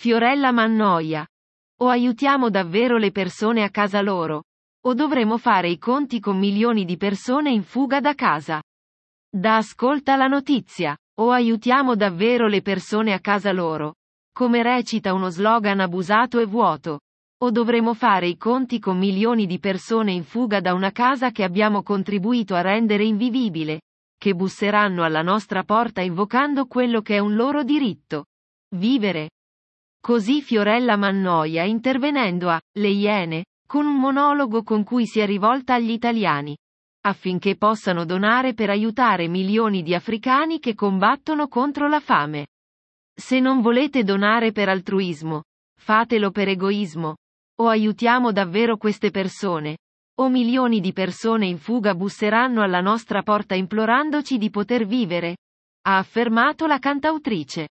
Fiorella Mannoia. O aiutiamo davvero le persone a casa loro? O dovremo fare i conti con milioni di persone in fuga da casa? Da ascolta la notizia. O aiutiamo davvero le persone a casa loro? Come recita uno slogan abusato e vuoto. O dovremo fare i conti con milioni di persone in fuga da una casa che abbiamo contribuito a rendere invivibile, che busseranno alla nostra porta invocando quello che è un loro diritto. Vivere. Così Fiorella Mannoia intervenendo a Le Iene, con un monologo con cui si è rivolta agli italiani affinché possano donare per aiutare milioni di africani che combattono contro la fame. Se non volete donare per altruismo, fatelo per egoismo. O aiutiamo davvero queste persone. O milioni di persone in fuga busseranno alla nostra porta implorandoci di poter vivere. Ha affermato la cantautrice.